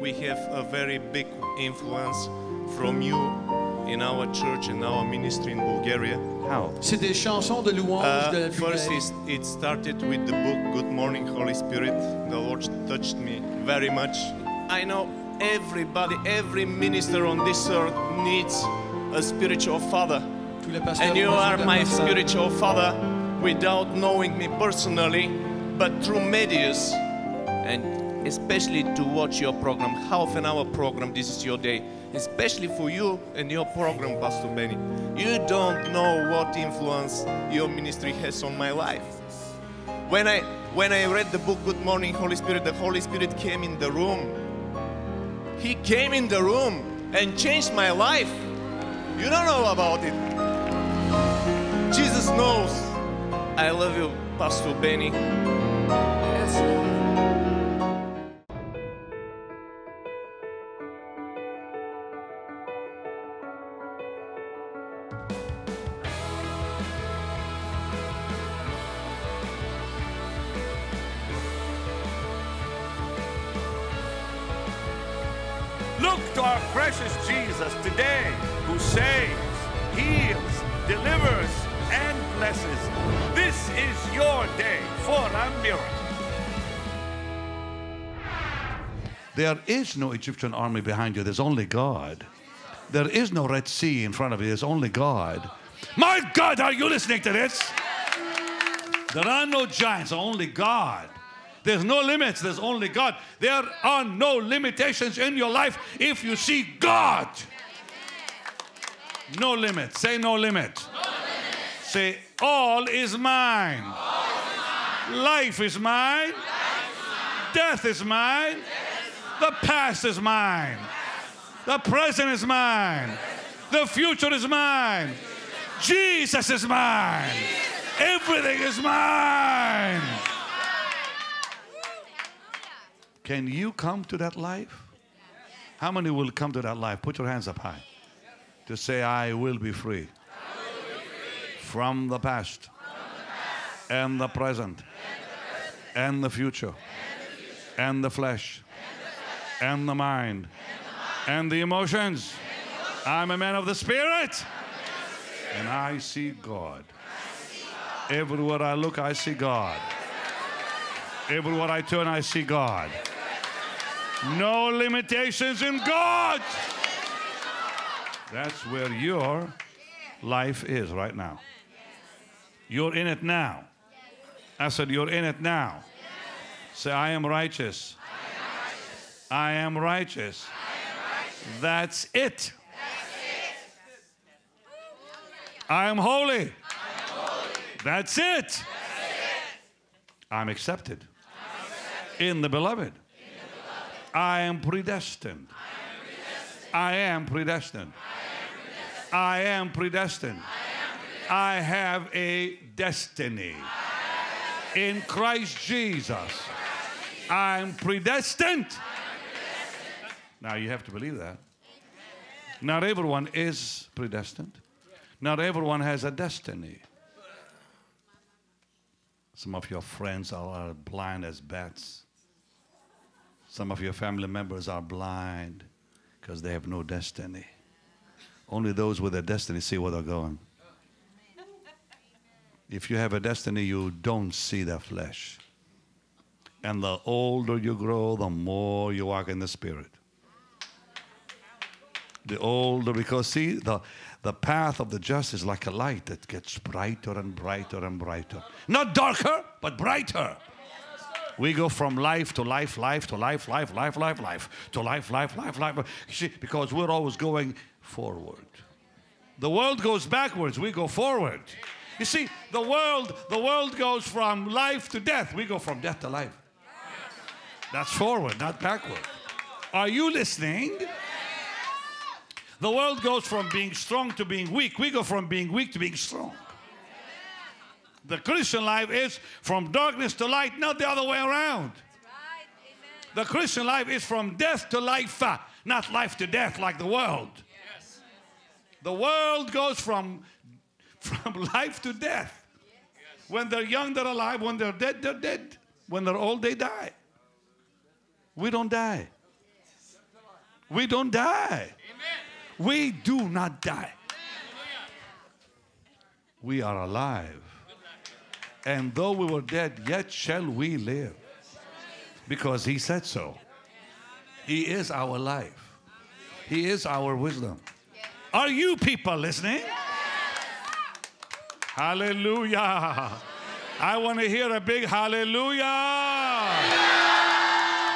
we have a very big influence from you in our church and our ministry in Bulgaria. How? C'est des chansons de louange Uh, de la first, is- it started with the book Good Morning, Holy Spirit. The Lord touched me very much. I know everybody, every minister on this earth needs a spiritual father. Tous les pasteurs And you are my spiritual father without knowing me personally, but through medias. And especially to watch your program, half an hour program, this is your day. Especially for you and your program, Pastor Benny. You don't know what influence your ministry has on my life. When I when I read the book Good Morning Holy Spirit, the Holy Spirit came in the room. He came in the room and changed my life. You don't know about it. Jesus knows. I love you, Pastor Benny. Look There is no Egyptian army behind you, there's only God. There is no Red Sea in front of you, there's only God. My God, are you listening to this? There are no giants, only God. There's no limits, there's only God. There are no limitations in your life if you see God. No limit. Say no limit. Say all is mine. Life is mine. Death is mine. The past is mine. The present is mine. The future is mine. Jesus is mine. Everything is mine. Can you come to that life? How many will come to that life? Put your hands up high. To say, I will be free. From the past. And the present. And the future. And the flesh. And the mind. And the emotions. I'm a man of the Spirit. And I see God. Everywhere I look, I see God. Everywhere I turn, I see God. No limitations in God. That's where your life is right now. You're in it now. I said, You're in it now. Say, I am righteous. I am righteous. That's it. I am holy. That's it. I'm accepted in the beloved. I am predestined. I am predestined. I am predestined. I have a destiny in Christ Jesus. I'm predestined. Now you have to believe that. Not everyone is predestined. Not everyone has a destiny. Some of your friends are blind as bats. Some of your family members are blind because they have no destiny. Only those with a destiny see where they're going. If you have a destiny, you don't see the flesh. And the older you grow, the more you walk in the spirit. The older, because see, the, the path of the just is like a light that gets brighter and brighter and brighter. Not darker, but brighter. We go from life to life, life to life, life, life, life, life, to life, life, life, life. See, because we're always going forward. The world goes backwards, we go forward. You see, the world, the world goes from life to death. We go from death to life. That's forward, not backward. Are you listening? The world goes from being strong to being weak. We go from being weak to being strong. The Christian life is from darkness to light, not the other way around. The Christian life is from death to life, uh, not life to death like the world. The world goes from, from life to death. When they're young, they're alive. When they're dead, they're dead. When they're old, they die. We don't die. We don't die. We do not die. We are alive. And though we were dead, yet shall we live. Because he said so. He is our life. He is our wisdom. Are you people listening? Hallelujah. I want to hear a big hallelujah.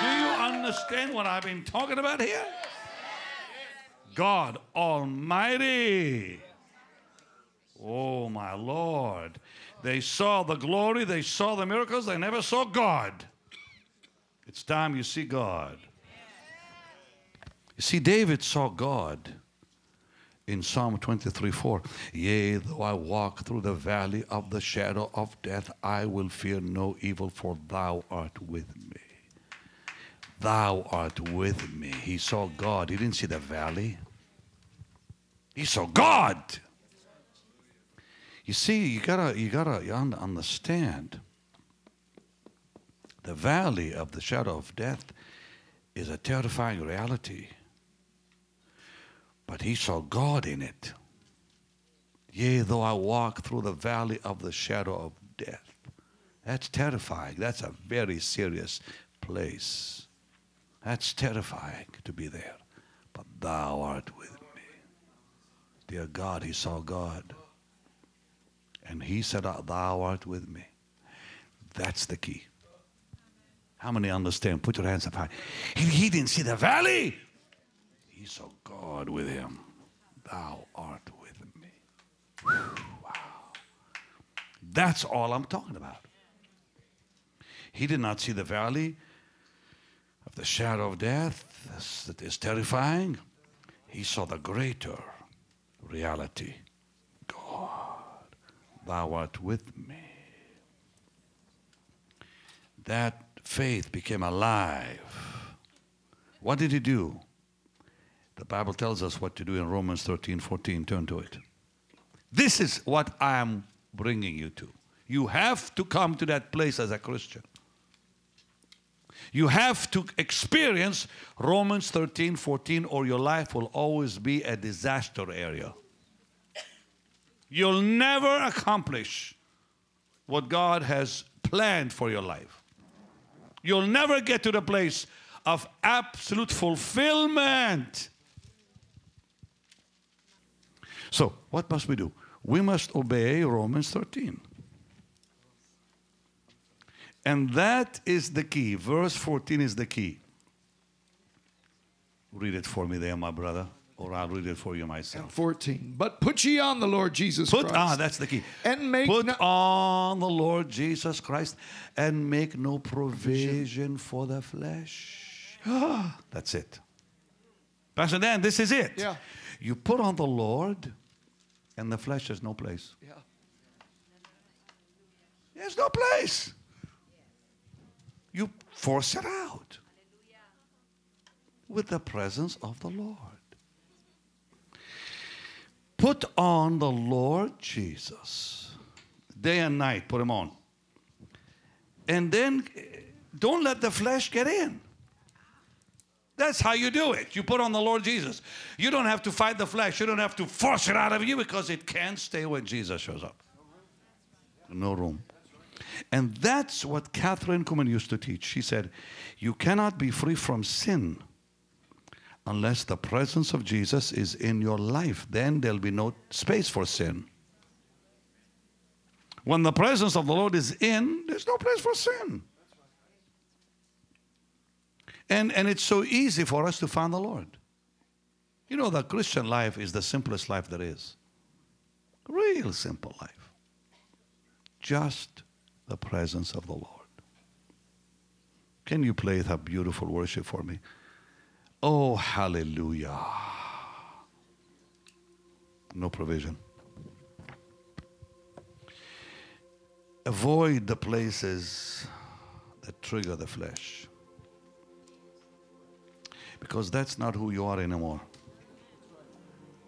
Do you understand what I've been talking about here? God Almighty. Oh, my Lord. They saw the glory, they saw the miracles, they never saw God. It's time you see God. You see, David saw God in Psalm 23 4. Yea, though I walk through the valley of the shadow of death, I will fear no evil, for thou art with me. Thou art with me. He saw God. He didn't see the valley, he saw God. You see, you gotta, you gotta understand the valley of the shadow of death is a terrifying reality. But he saw God in it. Yea, though I walk through the valley of the shadow of death. That's terrifying. That's a very serious place. That's terrifying to be there. But thou art with. Dear God, he saw God. And he said, ah, Thou art with me. That's the key. How many understand? Put your hands up high. He, he didn't see the valley. He saw God with him. Thou art with me. Wow. That's all I'm talking about. He did not see the valley of the shadow of death that is terrifying. He saw the greater reality God, Thou art with me. That faith became alive. What did he do? The Bible tells us what to do in Romans 13 14. Turn to it. This is what I am bringing you to. You have to come to that place as a Christian. You have to experience Romans 13 14, or your life will always be a disaster area. You'll never accomplish what God has planned for your life. You'll never get to the place of absolute fulfillment. So, what must we do? We must obey Romans 13. And that is the key. Verse 14 is the key. Read it for me there, my brother or I'll read it for you myself. 14. But put ye on the Lord Jesus Put Christ. ah, that's the key. And make put no- on the Lord Jesus Christ and make no provision for the flesh. that's it. Pastor Dan, this is it. Yeah. You put on the Lord, and the flesh has no place. Yeah. There's no place. You force it out with the presence of the Lord. Put on the Lord Jesus. Day and night, put him on. And then don't let the flesh get in. That's how you do it. You put on the Lord Jesus. You don't have to fight the flesh. You don't have to force it out of you because it can't stay when Jesus shows up. No room. And that's what Kathryn Kuhlman used to teach. She said, You cannot be free from sin unless the presence of Jesus is in your life. Then there'll be no space for sin. When the presence of the Lord is in, there's no place for sin. And, and it's so easy for us to find the Lord. You know, the Christian life is the simplest life there is. Real simple life. Just the presence of the Lord. Can you play that beautiful worship for me? Oh, hallelujah. No provision. Avoid the places that trigger the flesh. Because that's not who you are anymore.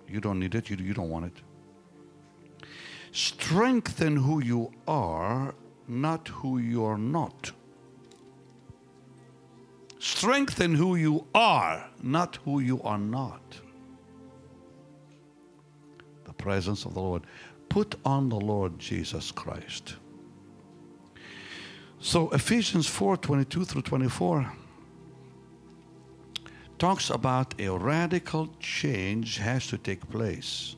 You don't need it, you, you don't want it. Strengthen who you are, not who you are not. strengthen who you are, not who you are not. The presence of the Lord. Put on the Lord Jesus Christ. So Ephesians 4 22 through 24 talks about a radical change has to take place.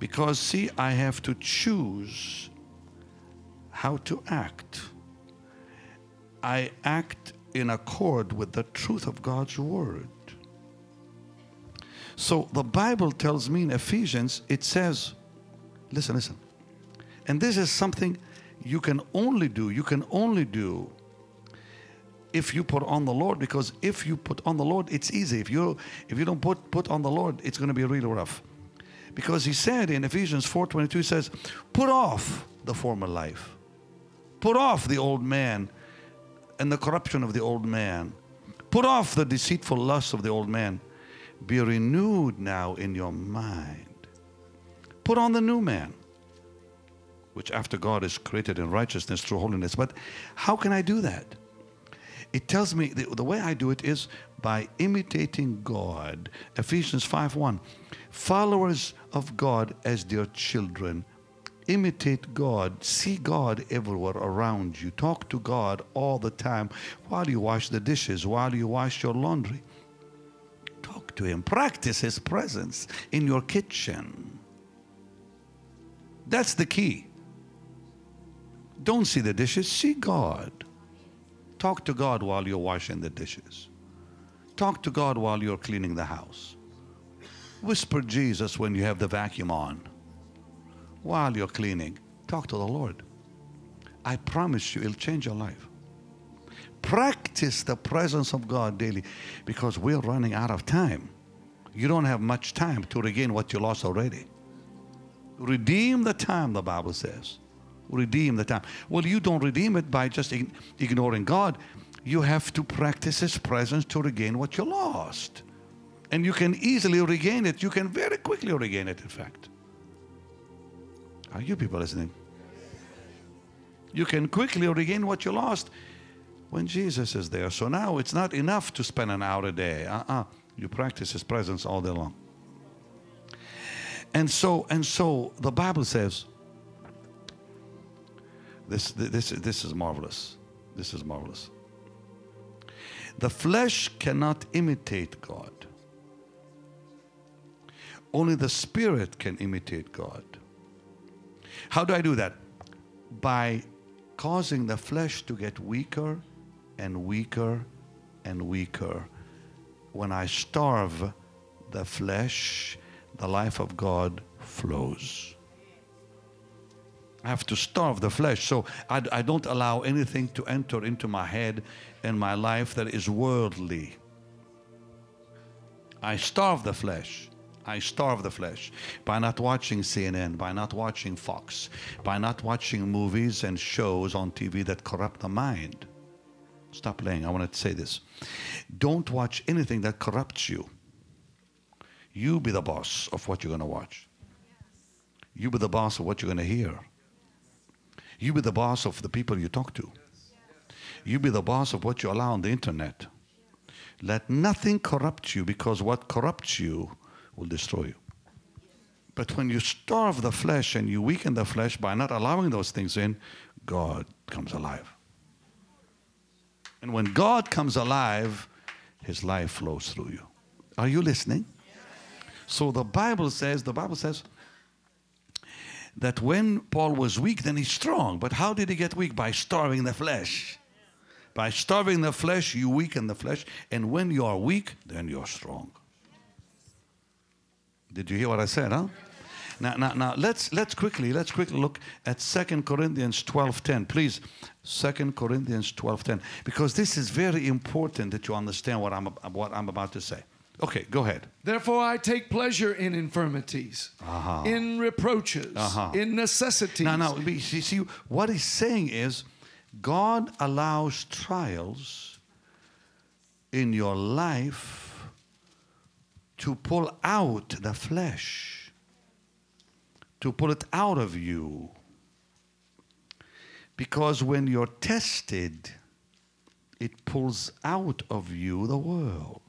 Because, see, I have to choose how to act. I act in accord with the truth of God's Word. So the Bible tells me in Ephesians, it says, listen, listen. And this is something you can only do, you can only do if you put on the Lord, because if you put on the Lord, it's easy. If you if you don't put put on the Lord, it's going to be really rough. Because he said in Ephesians 4:22, he says, put off the former life. Put off the old man and the corruption of the old man. Put off the deceitful lusts of the old man. Be renewed now in your mind. Put on the new man, which after God is created in righteousness through holiness. But how can I do that? It tells me the, the way I do it is by imitating God. Ephesians 5 1. Followers of God as their children. Imitate God. See God everywhere around you. Talk to God all the time while you wash the dishes, while you wash your laundry. Talk to Him. Practice His presence in your kitchen. That's the key. Don't see the dishes, see God. Talk to God while you're washing the dishes. Talk to God while you're cleaning the house. Whisper Jesus when you have the vacuum on. While you're cleaning, talk to the Lord. I promise you, it'll change your life. Practice the presence of God daily because we're running out of time. You don't have much time to regain what you lost already. Redeem the time, the Bible says. Redeem the time. Well, you don't redeem it by just ignoring God. You have to practice His presence to regain what you lost. And you can easily regain it. You can very quickly regain it, in fact. Are you people listening? You can quickly regain what you lost when Jesus is there. So now it's not enough to spend an hour a day. Uh-uh. You practice His presence all day long. And so, and so the Bible says, this, this, this is marvelous. This is marvelous. The flesh cannot imitate God. Only the spirit can imitate God. How do I do that? By causing the flesh to get weaker and weaker and weaker. When I starve the flesh, the life of God flows. I have to starve the flesh. So I, I, don't allow anything to enter into my head and my life that is worldly. I starve the flesh. I starve the flesh by not watching CNN, by not watching Fox, by not watching movies and shows on TV that corrupt the mind. Stop playing. I want to say this. Don't watch anything that corrupts you. You be the boss of what you're going to watch. You be the boss of what you're going to hear. You be the boss of the people you talk to. You be the boss of what you allow on the internet. Let nothing corrupt you because what corrupts you will destroy you. But when you starve the flesh and you weaken the flesh by not allowing those things in, God comes alive. And when God comes alive, his life flows through you. Are you listening? So the Bible says, the Bible says, that when Paul was weak, then he's strong. But how did he get weak? By starving the flesh. By starving the flesh, you weaken the flesh. And when you are weak, then you're strong. Did you hear what I said, huh? Now, now, now let's let's quickly let's quickly look at Second Corinthians 12:10. Please, Second Corinthians 12:10. Because this is very important that you understand what I'm what I'm about to say. Okay, go ahead. Therefore, I take pleasure in infirmities, Uh-huh. in reproaches, Uh-huh. in necessities. Now, now, see, see, what he's saying is God allows trials in your life to pull out the flesh, to pull it out of you. Because when you're tested, it pulls out of you the world.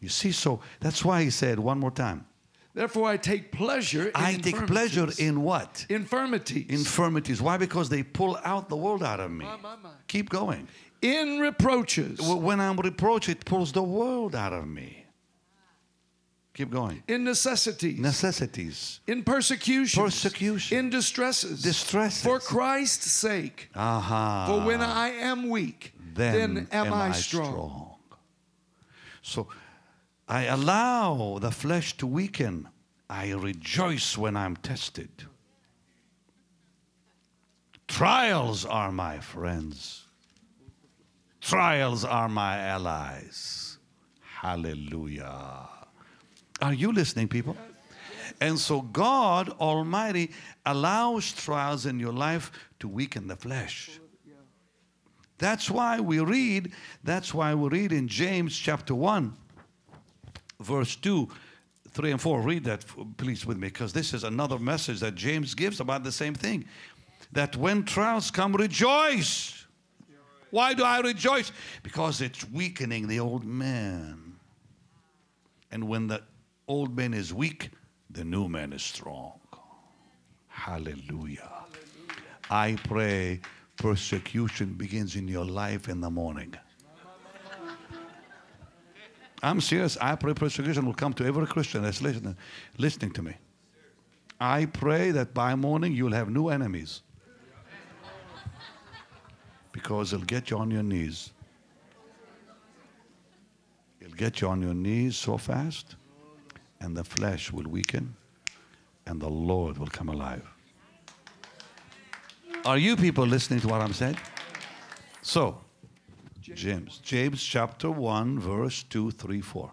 You see, so that's why he said one more time Therefore, I take pleasure in I take pleasure in what? infirmities, Infirmities. Why? Because they pull out the world out of me. My, my, my. Keep going. in reproaches, When I'm reproached, it pulls the world out of me. Keep going. in necessities, Necessities. in persecutions, Persecution. in distresses, Distresses. for Christ's sake. Aha. For when I am weak, then, am, I, strong. So I allow the flesh to weaken. I rejoice when I'm tested. Trials are my friends. Trials are my allies. Hallelujah. Are you listening, people? And so God Almighty allows trials in your life to weaken the flesh. That's why we read, that's why we read in James chapter 1, verse 2, 3 and 4. Read that, please, with me, because this is another message that James gives about the same thing. That when trials come, rejoice. Why do I rejoice? Because it's weakening the old man. And when the old man is weak, the new man is strong. Hallelujah. I pray persecution begins in your life in the morning. I'm serious. I pray persecution will come to every Christian that's listening, listening to me. I pray that by morning you'll have new enemies. Because it'll get you on your knees. It'll get you on your knees so fast, and the flesh will weaken, and the Lord will come alive. Are you people listening to what I'm saying? So, James, James chapter 1, verse 2, 3, 4.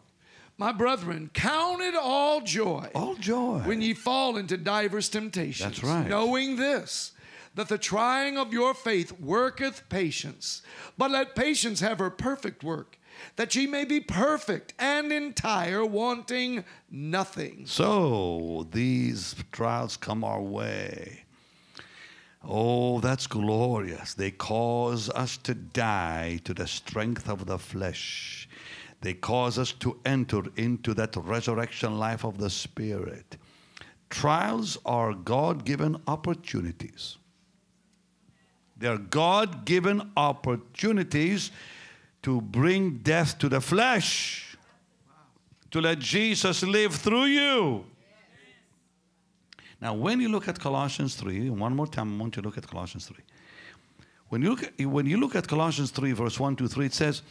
My brethren, count it all joy All joy. when ye fall into divers temptations. That's right. Knowing this, that the trying of your faith worketh patience. But let patience have her perfect work, that ye may be perfect and entire, wanting nothing. So, these trials come our way. Oh, that's glorious. They cause us to die to the strength of the flesh. They cause us to enter into that resurrection life of the Spirit. Trials are God given opportunities. They're God given opportunities to bring death to the flesh, to let Jesus live through you. Now, when you look at Colossians 3, one more time, I want you to look at Colossians 3. When you, look at, when you look at Colossians 3, verse 1 to 3, it says,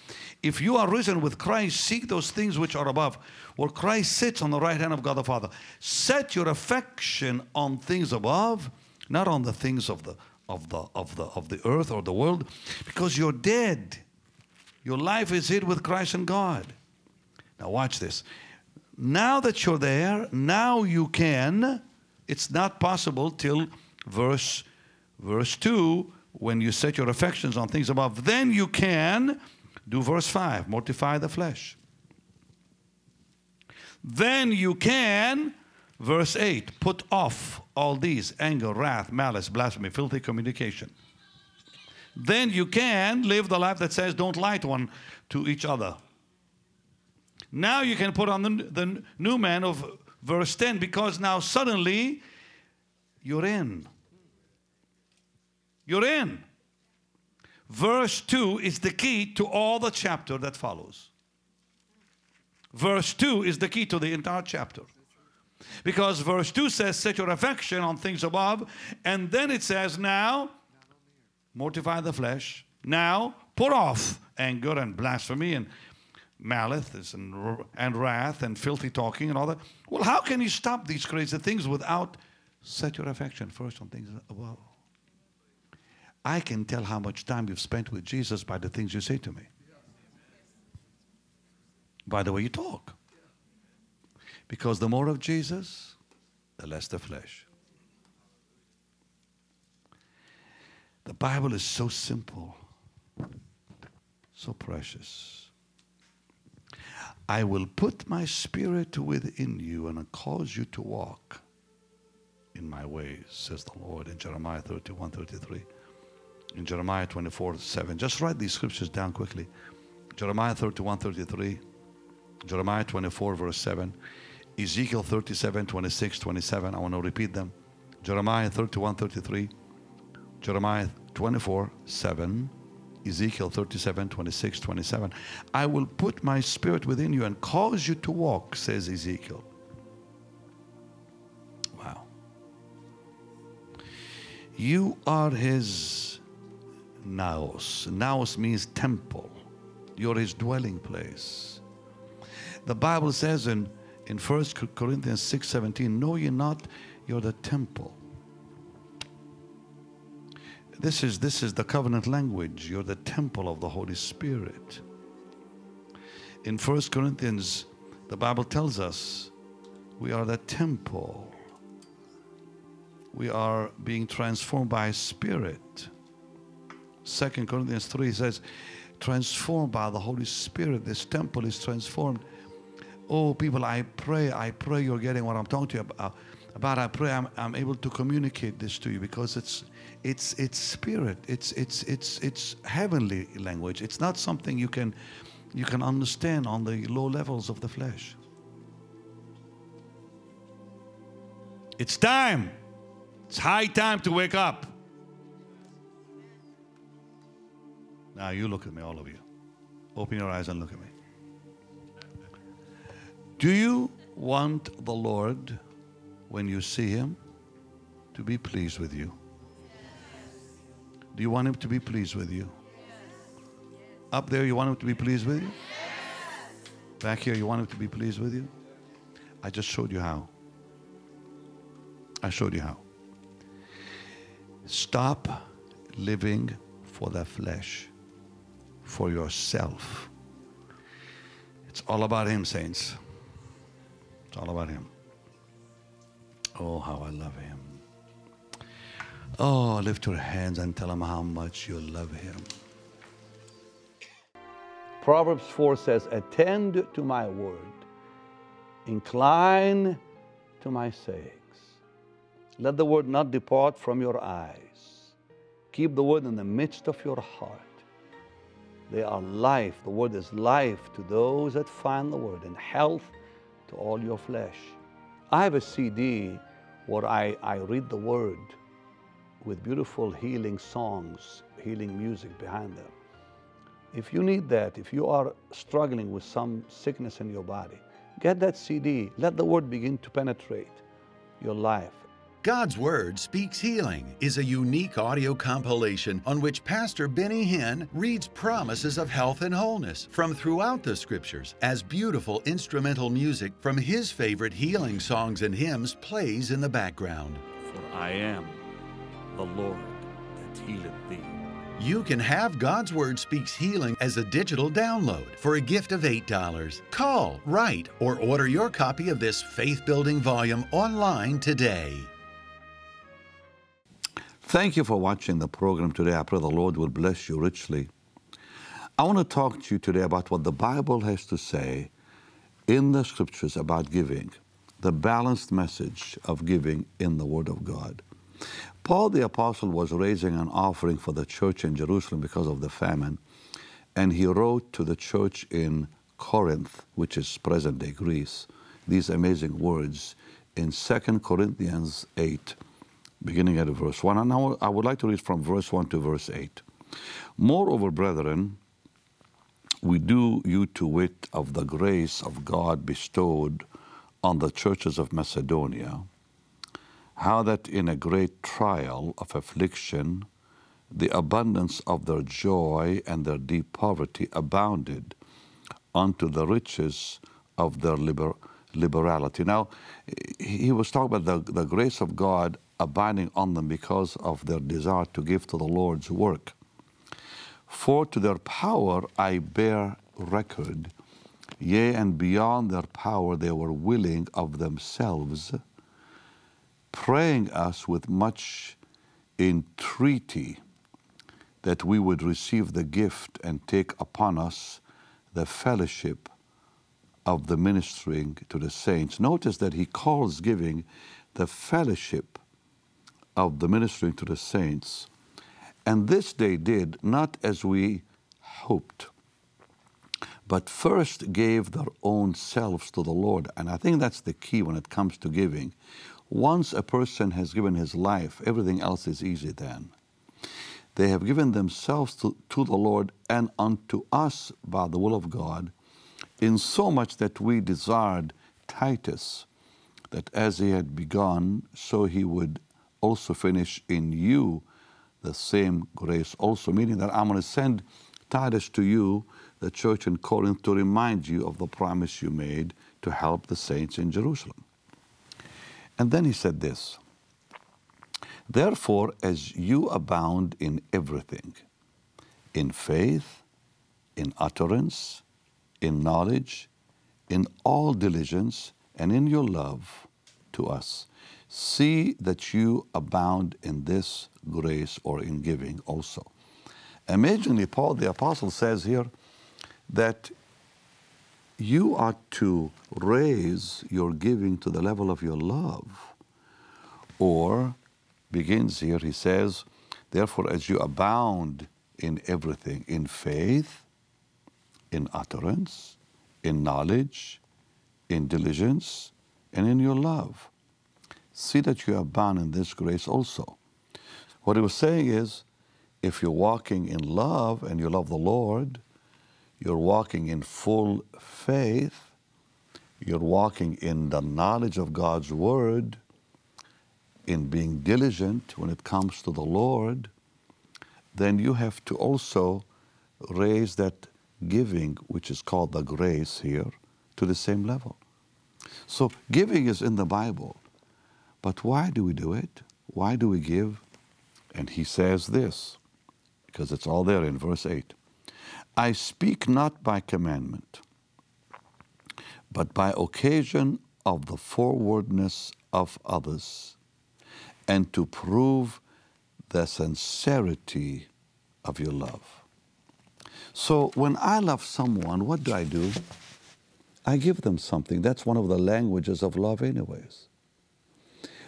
If you are risen with Christ, seek those things which are above, where Christ sits on the right hand of God the Father. Set your affection on things above, not on the things of the, of the, of the, of the earth or the world, because you're dead. Your life is hid with Christ and God. Now, watch this. Now that you're there, now you can. It's not possible till verse, verse 2 when you set your affections on things above. Then you can do verse 5 mortify the flesh. Then you can, verse 8, put off all these anger, wrath, malice, blasphemy, filthy communication. Then you can live the life that says don't lie to one to each other. Now you can put on the, the new man of verse 10 because now suddenly you're in. You're in. Verse 2 is the key to all the chapter that follows. Verse 2 is the key to the entire chapter. Because verse 2 says, Set your affection on things above. And then it says, Now, mortify the flesh. Now, put off anger and blasphemy and malice and, and wrath and filthy talking and all that. Well, how can you stop these crazy things without set your affection first on things uh, above? I can tell how much time you've spent with Jesus by the things you say to me, by the way you talk. Because the more of Jesus, the less the flesh. The Bible is so simple, so precious. I will put my spirit within you and cause you to walk in my ways, says the Lord in Jeremiah 31 33. in Jeremiah 24 7. Just write these scriptures down quickly. Jeremiah 31 33, Jeremiah 24, verse 7, Ezekiel 37 26 27. I want to repeat them. Jeremiah 31 33, Jeremiah 24 7, Ezekiel 37 26 27. I will put my spirit within you and cause you to walk, says Ezekiel. Wow. You are his naos. Naos means temple. You're his dwelling place. The Bible says in, in 1 Corinthians 6 17, Know ye not you're the temple. This is, this is the covenant language. You're the temple of the Holy Spirit. In First Corinthians, the Bible tells us we are the temple. We are being transformed by Spirit. Second Corinthians 3 says, transformed by the Holy Spirit. This temple is transformed. Oh, people, I pray, I pray you're getting what I'm talking to you about. I pray I'm, I'm able to communicate this to you because it's it's it's spirit. It's it's it's it's heavenly language. It's not something you can you can understand on the low levels of the flesh. It's time. It's high time to wake up. Now you look at me, all of you. Open your eyes and look at me. Do you want the Lord, when you see Him, to be pleased with you? Do you want Him to be pleased with you? Up there, you want Him to be pleased with you? Back here, you want Him to be pleased with you? I just showed you how. I showed you how. Stop living for the flesh, for yourself. It's all about Him, saints. It's all about Him. Oh, how I love Him. Oh, lift your hands and tell Him how much you love Him. Proverbs 4 says, Attend to my word, incline to my sayings. Let the word not depart from your eyes. Keep the word in the midst of your heart. They are life. The word is life to those that find the word, and health to all your flesh. I have a CD where I, I read the word with beautiful healing songs, healing music behind them. If you need that, if you are struggling with some sickness in your body, get that CD. Let the word begin to penetrate your life. God's Word Speaks Healing is a unique audio compilation on which Pastor Benny Hinn reads promises of health and wholeness from throughout the Scriptures as beautiful instrumental music from his favorite healing songs and hymns plays in the background. For I am the Lord that healeth thee. You can have God's Word Speaks Healing as a digital download for a gift of $8. Call, write, or order your copy of this faith building volume online today. Thank you for watching the program today. I pray the Lord will bless you richly. I want to talk to you today about what the Bible has to say in the scriptures about giving, the balanced message of giving in the Word of God. Paul the Apostle was raising an offering for the church in Jerusalem because of the famine, and he wrote to the church in Corinth, which is present day Greece, these amazing words in 2 Corinthians 8 beginning at verse 1. And now I would like to read from verse 1 to verse 8. Moreover, brethren, we do you to wit of the grace of God bestowed on the churches of Macedonia, how that in a great trial of affliction, the abundance of their joy and their deep poverty abounded unto the riches of their liber- liberality. Now, he was talking about the, the grace of God abiding on them because of their desire to give to the Lord's work. For to their power I bear record, yea, and beyond their power they were willing of themselves, praying us with much entreaty that we would receive the gift and take upon us the fellowship of the ministering to the saints. Notice that he calls giving the fellowship of the ministering to the saints. And this they did not as we hoped, but first gave their own selves to the Lord. And I think that's the key when it comes to giving. Once a person has given his life, everything else is easy then. They have given themselves to, to the Lord and unto us by the will of God, in so much that we desired Titus, that as he had begun, so he would also finish in you the same grace also, meaning that I'm going to send Titus to you, the church in Corinth, to remind you of the promise you made to help the saints in Jerusalem. And then he said this Therefore, as you abound in everything, in faith, in utterance, in knowledge, in all diligence, and in your love to us, see that you abound in this grace or in giving also. Amazingly, Paul the Apostle says here that you are to raise your giving to the level of your love. Or begins here, he says, Therefore, as you abound in everything, in faith, in utterance, in knowledge, in diligence, and in your love, see that you abound in this grace also. What he was saying is, if you're walking in love and you love the Lord, you're walking in full faith, you're walking in the knowledge of God's Word, in being diligent when it comes to the Lord, then you have to also raise that giving, which is called the grace here, to the same level. So giving is in the Bible. But why do we do it? Why do we give? And he says this, because it's all there in verse 8 I speak not by commandment, but by occasion of the forwardness of others, and to prove the sincerity of your love. So when I love someone, what do I do? I give them something. That's one of the languages of love, anyways.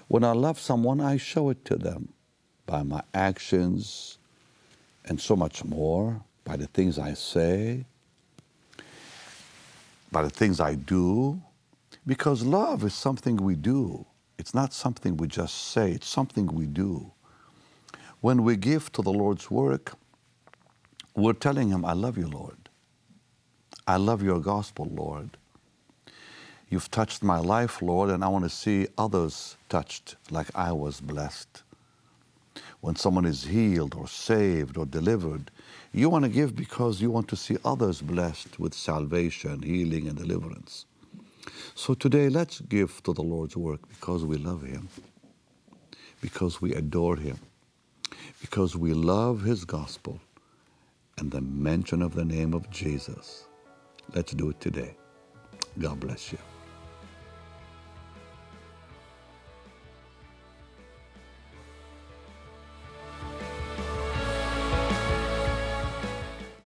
When I love someone, I show it to them by my actions and so much more, by the things I say, by the things I do, because love is something we do. It's not something we just say, it's something we do. When we give to the Lord's work, we're telling Him, I love you, Lord. I love your gospel, Lord. You've touched my life, Lord, and I want to see others touched like I was blessed. When someone is healed or saved or delivered, you want to give because you want to see others blessed with salvation, healing, and deliverance. So today, let's give to the Lord's work because we love Him, because we adore Him, because we love His gospel and the mention of the name of Jesus. Let's do it today. God bless you.